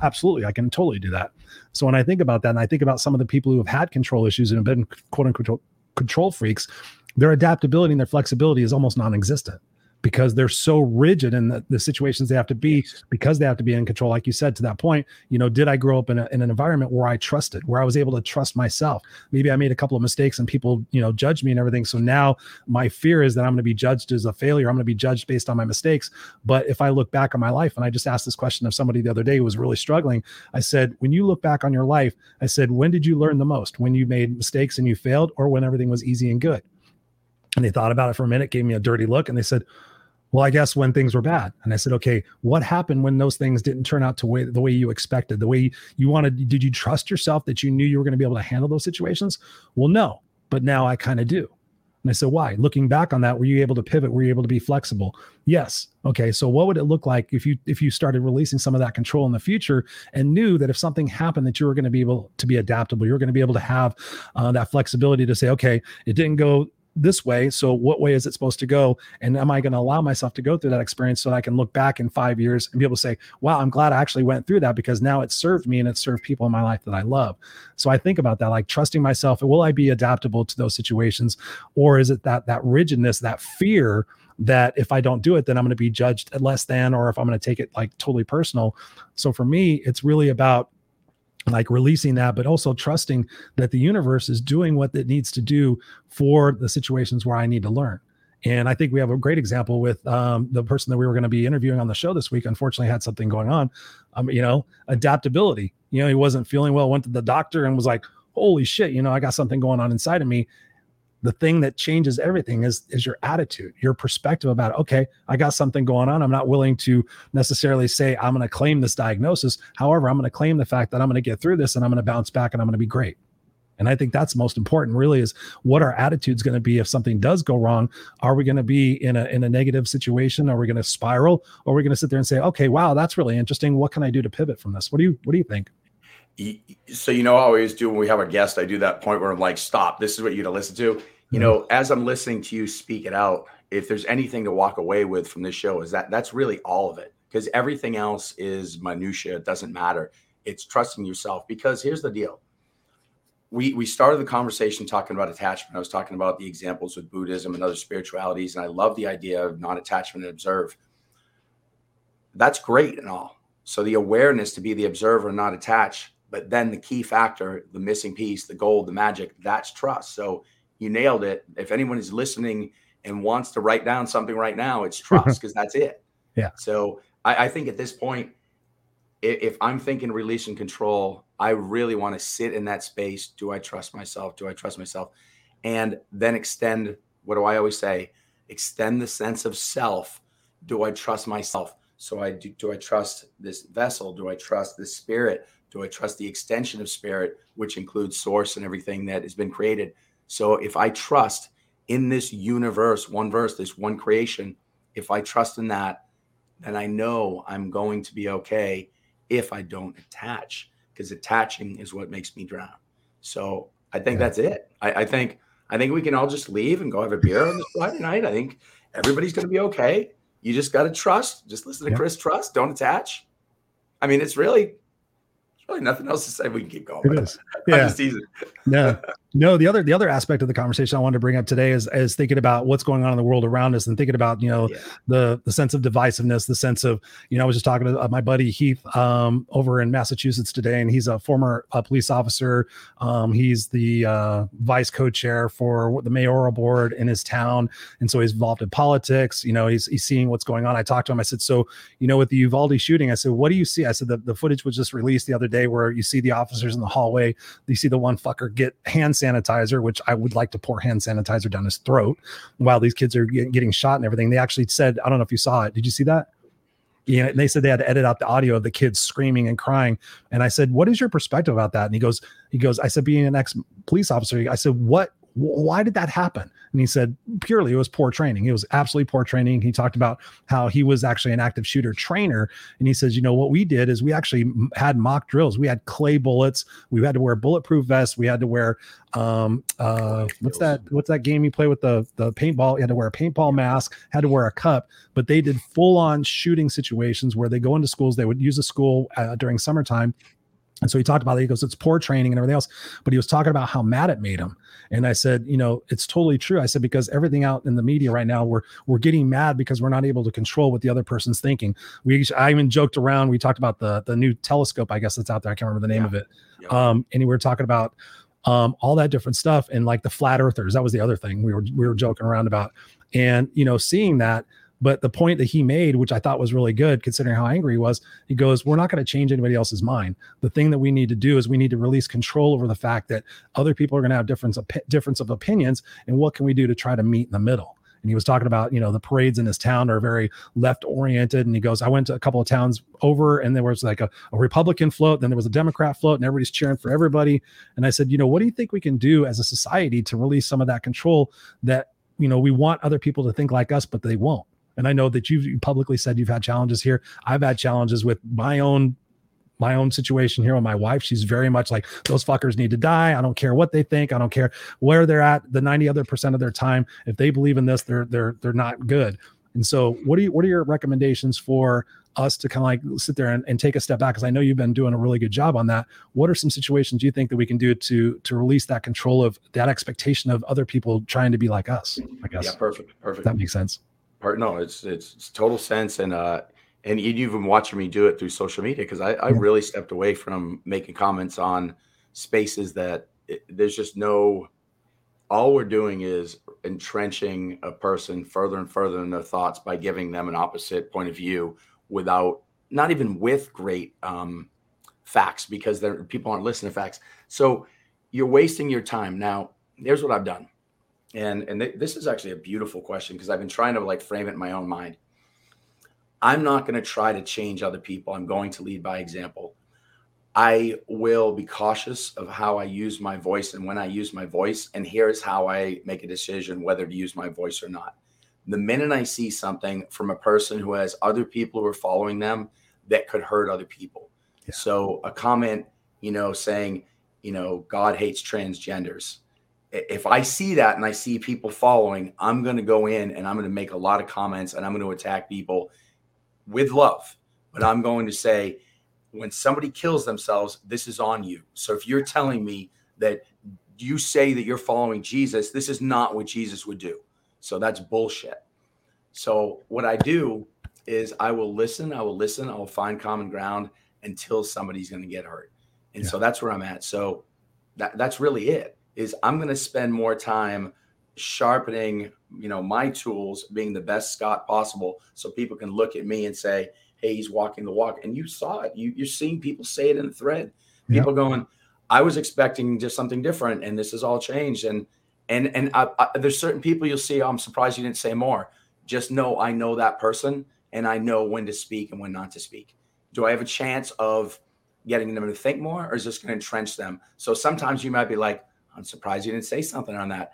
Absolutely. I can totally do that. So when I think about that and I think about some of the people who have had control issues and have been quote unquote control freaks, their adaptability and their flexibility is almost non existent because they're so rigid in the, the, situations they have to be because they have to be in control like you said to that point you know did i grow up in, a, in an environment where i trusted where i was able to trust myself? Maybe i made a couple of mistakes and people you know judged me and everything. So now my fear is that i'm going to be judged as a failure. I'm going to be judged based on my mistakes. But if i look back on my life and i just asked this question of somebody the other day who was really struggling i said when you look back on your life i said when did you learn the most? When you made mistakes and you failed or when everything was easy and good? And they thought about it for a minute gave me a dirty look and they said well, I guess when things were bad. And I said, okay, what happened when those things didn't turn out to way, the way you expected, the way you wanted? Did you trust yourself that you knew you were going to be able to handle those situations? Well, no, but now I kind of do. And I said, why? Looking back on that, were you able to pivot? Were you able to be flexible? Yes. Okay. So what would it look like if you if you started releasing some of that control in the future and knew that if something happened that you were going to be able to be adaptable, you're going to be able to have uh, that flexibility to say, okay, it didn't go this way. So what way is it supposed to go? And am I going to allow myself to go through that experience so that I can look back in five years and be able to say, wow, I'm glad I actually went through that because now it served me and it served people in my life that I love. So I think about that, like trusting myself. Will I be adaptable to those situations? Or is it that that rigidness, that fear that if I don't do it, then I'm going to be judged less than, or if I'm going to take it like totally personal. So for me, it's really about like releasing that but also trusting that the universe is doing what it needs to do for the situations where i need to learn. And i think we have a great example with um, the person that we were going to be interviewing on the show this week unfortunately had something going on um, you know adaptability. You know he wasn't feeling well went to the doctor and was like holy shit you know i got something going on inside of me the thing that changes everything is is your attitude your perspective about okay i got something going on. I'm not willing to necessarily say i'm going to claim this diagnosis. However i'm going to claim the fact that i'm going to get through this and i'm going to bounce back and i'm going to be great. And i think that's most important really is what our attitude's going to be if something does go wrong. Are we going to be in a in a negative situation? Are we going to spiral? Or are we going to sit there and say okay wow that's really interesting. What can i do to pivot from this? What do you what do you think so you know I always do when we have a guest, I do that point where I'm like, stop, this is what you to listen to. You mm-hmm. know, as I'm listening to you speak it out, if there's anything to walk away with from this show, is that that's really all of it. Because everything else is minutia. It doesn't matter. It's trusting yourself. Because here's the deal. We we started the conversation talking about attachment. I was talking about the examples with Buddhism and other spiritualities, and I love the idea of non-attachment and observe. That's great and all. So the awareness to be the observer and not attach but then the key factor, the missing piece, the gold, the magic, that's trust. So you nailed it. If anyone is listening and wants to write down something right now, it's (laughs) trust because that's it. Yeah. So I, I, think at this point, if, if I'm thinking release and control, I really want to sit in that space. Do I trust myself? Do I trust myself? And then extend what do I always say? Extend the sense of self. Do I trust myself? So I do, do I trust this vessel? Do I trust this spirit? Do I trust the extension of spirit, which includes source and everything that has been created? So if I trust in this universe, one verse, this one creation, if I trust in that, then I know I'm going to be okay if I don't attach, because attaching is what makes me drown. So I think yeah. that's it. I, I, think I think we can all just leave and go have a beer on this Friday night. I think everybody's going to be okay. You just got to trust. Just listen to yeah. Chris. Trust. Don't attach. I mean, it's really really nothing else to say. We can keep going. It is. (laughs) Yeah. no, (laughs) no. The other the other aspect of the conversation I wanted to bring up today is is thinking about what's going on in the world around us and thinking about you know yeah. the the sense of divisiveness, the sense of you know I was just talking to uh, my buddy Heath um, over in Massachusetts today, and he's a former uh, police officer. Um, he's the uh, vice co-chair for the mayoral board in his town, and so he's involved in politics. You know, he's he's seeing what's going on. I talked to him. I said, so you know, with the Uvalde shooting, I said, what do you see? I said the the footage was just released the other day where you see the officers in the hallway, you see the one fucker get hand sanitizer, which I would like to pour hand sanitizer down his throat while these kids are getting shot and everything. They actually said, I don't know if you saw it. Did you see that? Yeah, and they said they had to edit out the audio of the kids screaming and crying. And I said, "What is your perspective about that?" And he goes, "He goes, I said, being an ex police officer, I said, what why did that happen? And he said, purely it was poor training. It was absolutely poor training. He talked about how he was actually an active shooter trainer. And he says, you know, what we did is we actually had mock drills. We had clay bullets. We had to wear bulletproof vests. We had to wear, um, uh, what's that? What's that game you play with the, the paintball? You had to wear a paintball mask, had to wear a cup, but they did full on shooting situations where they go into schools. They would use a school uh, during summertime and so he talked about it. He goes, it's poor training and everything else. But he was talking about how mad it made him. And I said, you know, it's totally true. I said, because everything out in the media right now, we're we're getting mad because we're not able to control what the other person's thinking. We I even joked around. We talked about the the new telescope, I guess that's out there. I can't remember the name yeah. of it. Yeah. Um, and we were talking about um, all that different stuff and like the flat earthers. That was the other thing we were we were joking around about. And you know, seeing that but the point that he made, which I thought was really good, considering how angry he was, he goes, We're not going to change anybody else's mind. The thing that we need to do is we need to release control over the fact that other people are going to have difference, difference of opinions. And what can we do to try to meet in the middle? and he was talking about you know the parades in his town are very left oriented and he goes i went to a couple of towns over and there was like a, a republican float then there was a democrat float and everybody's cheering for everybody and i said you know what do you think we can do as a society to release some of that control that you know we want other people to think like us but they won't and i know that you've publicly said you've had challenges here i've had challenges with my own my own situation here with my wife. She's very much like those fuckers need to die. I don't care what they think. I don't care where they're at. The 90 other percent of their time, if they believe in this, they're they're they're not good. And so what do you what are your recommendations for us to kind of like sit there and, and take a step back? Because I know you've been doing a really good job on that. What are some situations you think that we can do to to release that control of that expectation of other people trying to be like us? I guess. Yeah, perfect. Perfect. That makes sense. No, it's it's, it's total sense. And uh and you've even watching me do it through social media because I, I yeah. really stepped away from making comments on spaces that it, there's just no all we're doing is entrenching a person further and further in their thoughts by giving them an opposite point of view without not even with great um, facts because people aren't listening to facts so you're wasting your time now here's what i've done and and th- this is actually a beautiful question because i've been trying to like frame it in my own mind I'm not going to try to change other people. I'm going to lead by example. I will be cautious of how I use my voice and when I use my voice. And here's how I make a decision whether to use my voice or not. The minute I see something from a person who has other people who are following them that could hurt other people. Yeah. So a comment, you know, saying, you know, God hates transgenders. If I see that and I see people following, I'm going to go in and I'm going to make a lot of comments and I'm going to attack people with love. But I'm going to say, when somebody kills themselves, this is on you. So if you're telling me that you say that you're following Jesus, this is not what Jesus would do. So that's bullshit. So what I do is I will listen, I will listen, I will find common ground until somebody's going to get hurt. And yeah. so that's where I'm at. So that, that's really it is I'm going to spend more time sharpening you know my tools being the best scott possible so people can look at me and say hey he's walking the walk. And you saw it. You, you're seeing people say it in the thread. People yep. going i was expecting just something different and this has all changed. And and and I, I, there's certain people you'll see oh, i'm surprised you didn't say more. Just know i know that person and i know when to speak and when not to speak. Do i have a chance of getting them to think more or is this going to entrench them? So sometimes you might be like i'm surprised you didn't say something on that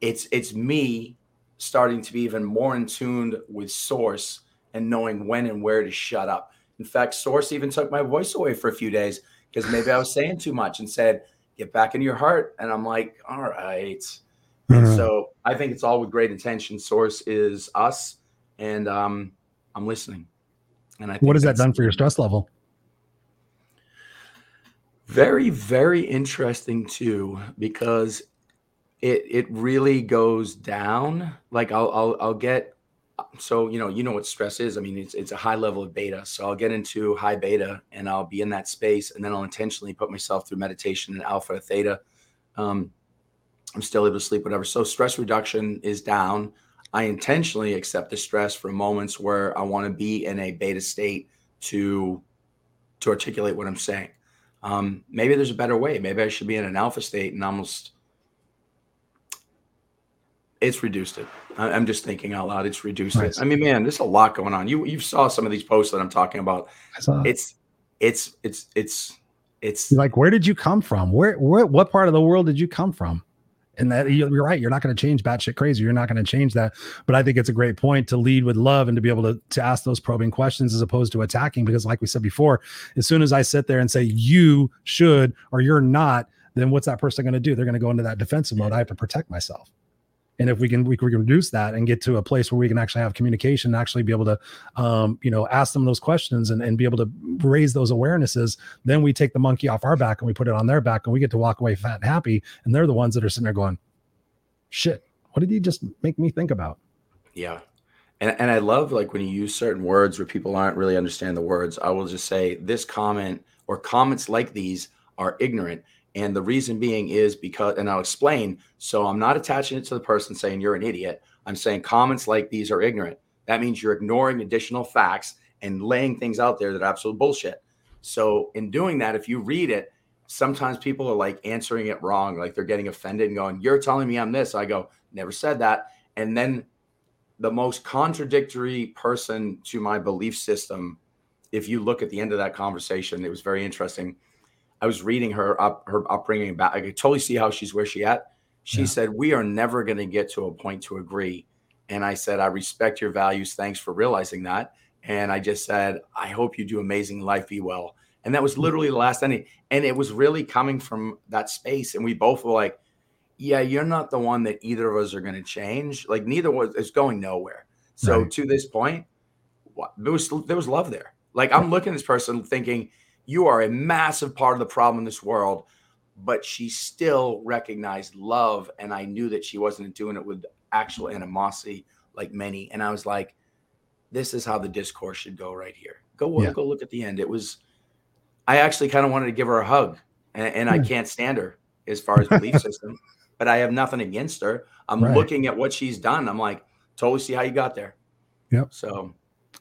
it's it's me starting to be even more in tune with source and knowing when and where to shut up. In fact, source even took my voice away for a few days because maybe I was saying too much and said, "Get back in your heart." And I'm like, "All right." mm-hmm. And so I think it's all with great intention. Source is us, and um, I'm listening. And I what has that done for your stress level? Very, very interesting too, because it it really goes down. Like I'll I'll I'll get so you know you know what stress is. I mean it's it's a high level of beta. So I'll get into high beta and I'll be in that space, and then I'll intentionally put myself through meditation and alpha theta. Um, I'm still able to sleep, whatever. So stress reduction is down. I intentionally accept the stress for moments where I want to be in a beta state to to articulate what I'm saying. Um, maybe there's a better way. Maybe I should be in an alpha state and almost it's reduced it. I'm just thinking out loud. It's reduced it. I mean, man, there's a lot going on. You you saw some of these posts that I'm talking about. It's it's it's it's it's like where did you come from? Where where what part of the world did you come from? And that you're right. You're not going to change batshit crazy. You're not going to change that. But I think it's a great point to lead with love and to be able to, to ask those probing questions as opposed to attacking. Because, like we said before, as soon as I sit there and say you should or you're not, then what's that person going to do? They're going to go into that defensive mode. I have to protect myself and if we can we can reduce that and get to a place where we can actually have communication and actually be able to um, you know ask them those questions and, and be able to raise those awarenesses then we take the monkey off our back and we put it on their back and we get to walk away fat and happy. And they're the ones that are sitting there going shit what did he just make me think about? Yeah. And, and i love like when you use certain words where people aren't really understanding the words i will just say this comment or comments like these are ignorant and the reason being is because, and I'll explain. So I'm not attaching it to the person saying you're an idiot. I'm saying comments like these are ignorant. That means you're ignoring additional facts and laying things out there that are absolute bullshit. So in doing that, if you read it, sometimes people are like answering it wrong. Like they're getting offended and going, You're telling me I'm this. I go, Never said that. And then the most contradictory person to my belief system. If you look at the end of that conversation, it was very interesting. I was reading her up her upbringing about. I could totally see how she's where she at. She yeah. said, "We are never going to get to a point to agree." And I said, "I respect your values. Thanks for realizing that." And I just said, "I hope you do amazing. Life be well." And that was mm. literally the last ending. And it was really coming from that space. And we both were like, yeah, you're not the one that either of us are going to change. Like neither was is going nowhere. So right. to this point, there was there was love there. Like I'm looking at this person thinking, you are a massive part of the problem in this world, but she still recognized love, and I knew that she wasn't doing it with actual animosity like many. And I was like, this is how the discourse should go right here. Go yeah. go look at the end. It was. I actually kind of wanted to give her a hug, and, and I hmm. can't stand her as far as belief (laughs) system but I have nothing against her. I'm right. looking at what she's done. I'm like, totally see how you got there. Yep. So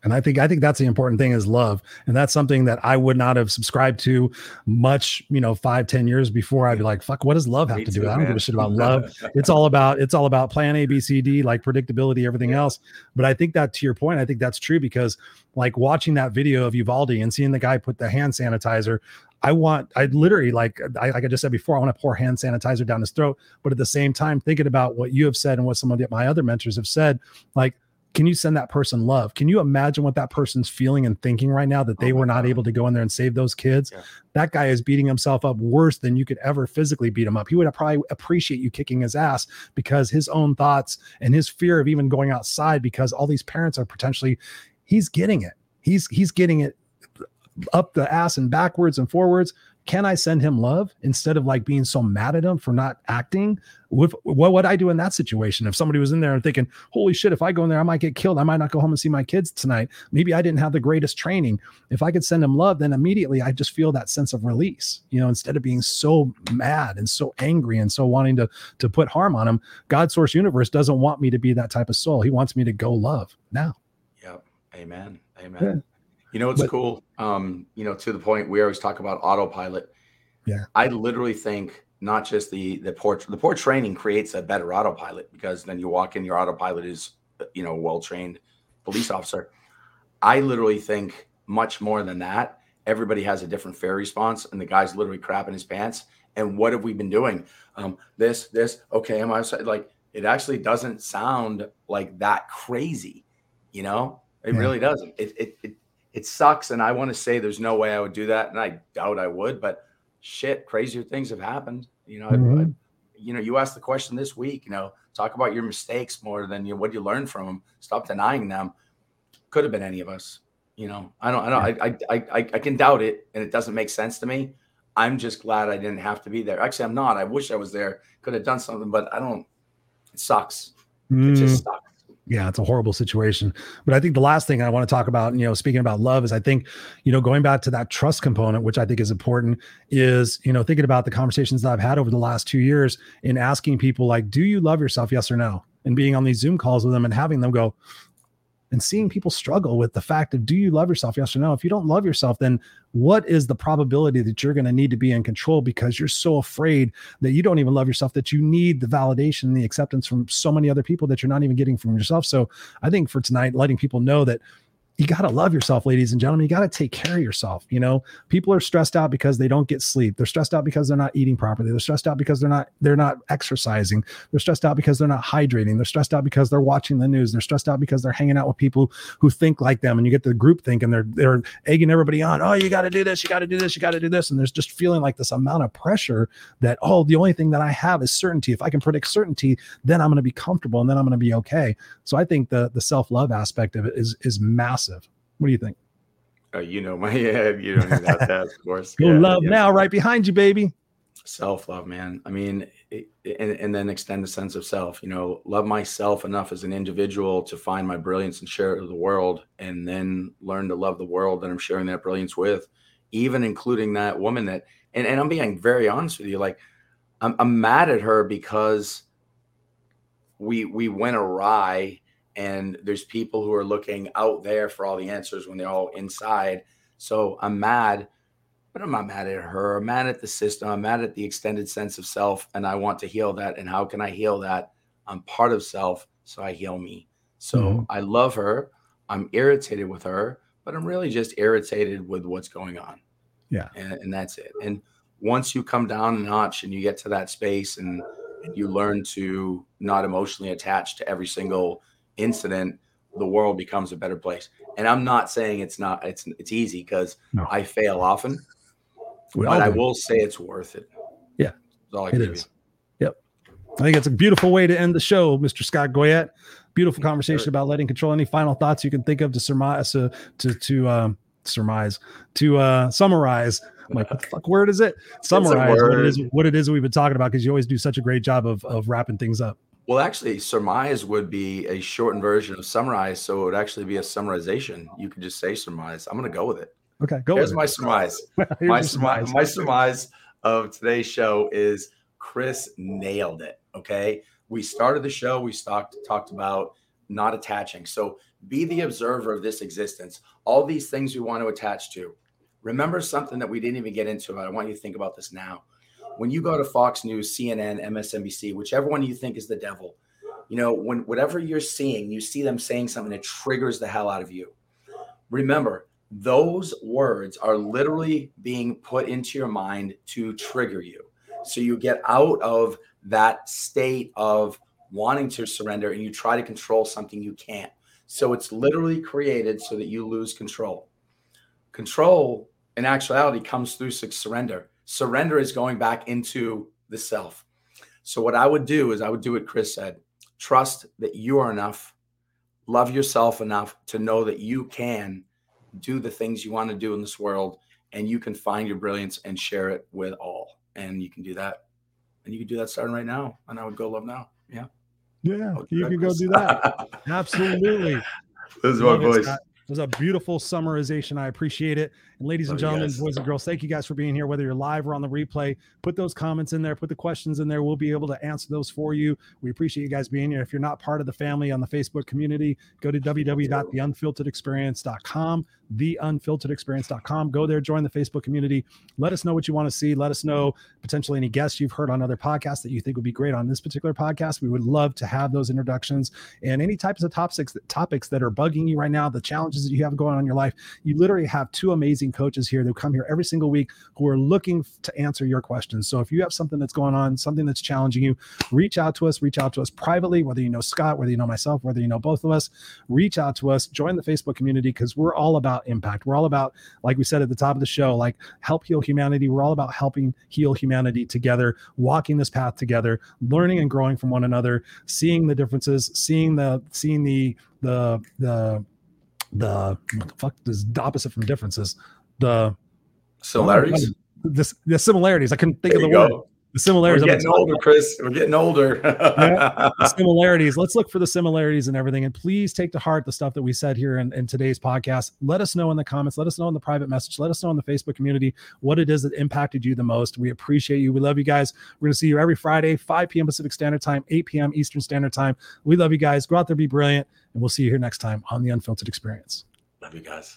and I think I think that's the important thing is love. And that's something that I would not have subscribed to much, you know, five, ten years before. I'd be like, fuck, what does love have Me to do? Too, I don't man. give a shit about (laughs) love. it's all about it's all about plan A, B, C, D, like predictability, everything yeah. else. But I think that to your point, I think that's true because like watching that video of Uvalde and seeing the guy put the hand sanitizer, I want, I literally like, I, like I just said before, I want to pour hand sanitizer down his throat. But at the same time, thinking about what you have said and what some of the, my other mentors have said, like, can you send that person love? Can you imagine what that person's feeling and thinking right now that oh they oh were not God. able to go in there and save those kids? Yeah. That guy is beating himself up worse than you could ever physically beat him up. He would probably appreciate you kicking his ass because his own thoughts and his fear of even going outside because all these parents are potentially, he's getting it. He's he's getting it up the ass and backwards and forwards. Can I send him love instead of like being so mad at him for not acting? What, what would I do in that situation? If somebody was in there and thinking, holy shit, if I go in there, I might get killed. I might not go home and see my kids tonight. Maybe I didn't have the greatest training. If I could send him love, then immediately I just feel that sense of release, you know, instead of being so mad and so angry and so wanting to, to put harm on him. God source universe doesn't want me to be that type of soul. He wants me to go love now. Yep. Amen. Amen. Yeah. You know, it's but, cool. Um, you know, to the point we always talk about autopilot. Yeah. I literally think not just the the poor the poor training creates a better autopilot because then you walk in, your autopilot is you know well trained police officer. I literally think much more than that. Everybody has a different fair response, and the guy's literally crapping his pants. And what have we been doing? Um, this, this, okay, am I like? It actually doesn't sound like that crazy, you know. It yeah. really doesn't. It, it, it it sucks. And I want to say there's no way I would do that. And I doubt I would, but shit, crazier things have happened. You know, mm-hmm. I, I, you know, you asked the question this week, you know, talk about your mistakes more than you, what you learned from them. Stop denying them. Could have been any of us. You know, I don't, I don't, I, I, I, I can doubt it and it doesn't make sense to me. I'm just glad I didn't have to be there. Actually, I'm not. I wish I was there. Could have done something, but I don't. It sucks. Mm. It just mm. sucks yeah, it's a horrible situation. But I think the last thing I want to talk about, you know, speaking about love, is I think, you know, going back to that trust component, which I think is important, is, you know, thinking about the conversations that I've had over the last two years in asking people, like, do you love yourself? Yes or no? And being on these Zoom calls with them and having them go, and seeing people struggle with the fact of do you love yourself? Yes or no. If you don't love yourself then what is the probability that you're going to need to be in control because you're so afraid that you don't even love yourself that you need the validation and the acceptance from so many other people that you're not even getting from yourself? So i think for tonight letting people know that you got to love yourself, ladies and gentlemen. You got to take care of yourself. You know, people are stressed out because they don't get sleep. They're stressed out because they're not eating properly. They're stressed out because they're not they're not exercising. They're stressed out because they're not hydrating. They're stressed out because they're watching the news. They're stressed out because they're hanging out with people who think like them. And you get the group think and they're they're egging everybody on. Oh, you got to do this. You got to do this. You got to do this. And there's just feeling like this amount of pressure that oh, the only thing that I have is certainty. If I can predict certainty, then I'm going to be comfortable and then I'm going to be okay. So I think the the self love aspect of it is is massive. What do you think? Uh, you know my (laughs) head. you don't need that, that of course. (laughs) Go yeah, love yeah. now, right behind you, baby. Self love, man. I mean, it, and, and then extend the sense of self. You know, love myself enough as an individual to find my brilliance and share it with the world, and then learn to love the world that I'm sharing that brilliance with, even including that woman that. And, and I'm being very honest with you, like I'm, I'm mad at her because we we went awry and there's people who are looking out there for all the answers when they're all inside. So I'm mad, but I'm not mad at her. I'm mad at the system. I'm mad at the extended sense of self, and I want to heal that. And how can I heal that? I'm part of self, so I heal me. So mm-hmm. I love her. I'm irritated with her, but I'm really just irritated with what's going on. Yeah. And, and that's it. And once you come down a notch and you get to that space and, and you learn to not emotionally attach to every single incident, the world becomes a better place. And I'm not saying it's not it's it's easy because no. I fail often, we but I will say it's worth it. Yeah, it is. You. Yep, I think it's a beautiful way to end the show, Mr. Scott Goyette. Beautiful conversation about letting control. Any final thoughts you can think of to surmise uh, to to um, surmise to uh, summarize I'm like, what the fuck word is it? Summarize what it is what it is we've been talking about because you always do such a great job of of wrapping things up. Well, actually, surmise would be a shortened version of summarize, so it would actually be a summarization. You could just say surmise. I'm going to go with it. Okay, go. Here's my surmise. (laughs) my surmise. My surmise of today's show is Chris nailed it. Okay, we started the show. We talked talked about not attaching. So be the observer of this existence. All these things we want to attach to. Remember something that we didn't even get into. But I want you to think about this now when you go to Fox News, CNN, MSNBC, whichever one you think is the devil, you know, when whatever you're seeing, you see them saying something that triggers the hell out of you. Remember, those words are literally being put into your mind to trigger you. So you get out of that state of wanting to surrender and you try to control something you can't. So it's literally created so that you lose control. Control, in actuality, comes through surrender surrender is going back into the self. So what I would do is I would do what Chris said. Trust that you are enough. Love yourself enough to know that you can do the things you want to do in this world and you can find your brilliance and share it with all. And you can do that. And you can do that starting right now. And I would go love now. Yeah. Yeah, you can go do that. (laughs) Absolutely. This is my voice. It was a beautiful summarization. I appreciate it. And ladies and gentlemen, boys and girls, thank you guys for being here, whether you're live or on the replay. Put those comments in there, put the questions in there. We'll be able to answer those for you. We appreciate you guys being here. If you're not part of the family on the Facebook community, go to www.theunfilteredexperience.com theunfilteredexperience.com. Go there, join the Facebook community. Let us know what you want to see. Let us know potentially any guests you've heard on other podcasts that you think would be great on this particular podcast. We would love to have those introductions and any types of topics that, topics that are bugging you right now, the challenges that you have going on in your life. You literally have two amazing coaches here that come here every single week who are looking to answer your questions. So if you have something that's going on, something that's challenging you, reach out to us, reach out to us privately, whether you know Scott, whether you know myself, whether you know both of us, reach out to us, join the Facebook community because we're all about about impact. We're all about, like we said at the top of the show, like help heal humanity. We're all about helping heal humanity together, walking this path together, learning and growing from one another, seeing the differences, seeing the seeing the the the the what the fuck is the opposite from differences? The similarities. The, the similarities. I couldn't think there of the word. Go the similarities. We're getting older, Chris. We're getting older. (laughs) yeah, similarities. Let's look for the similarities and everything. And please take to heart the stuff that we said here in, in today's podcast. Let us know in the comments. Let us know in the private message. Let us know in the Facebook community what it is that impacted you the most. We appreciate you. We love you guys. We're going to see you every Friday, 5 p.m. Pacific Standard Time, 8 p.m. Eastern Standard Time. We love you guys. Go out there, be brilliant. And we'll see you here next time on the Unfiltered Experience. Love you guys.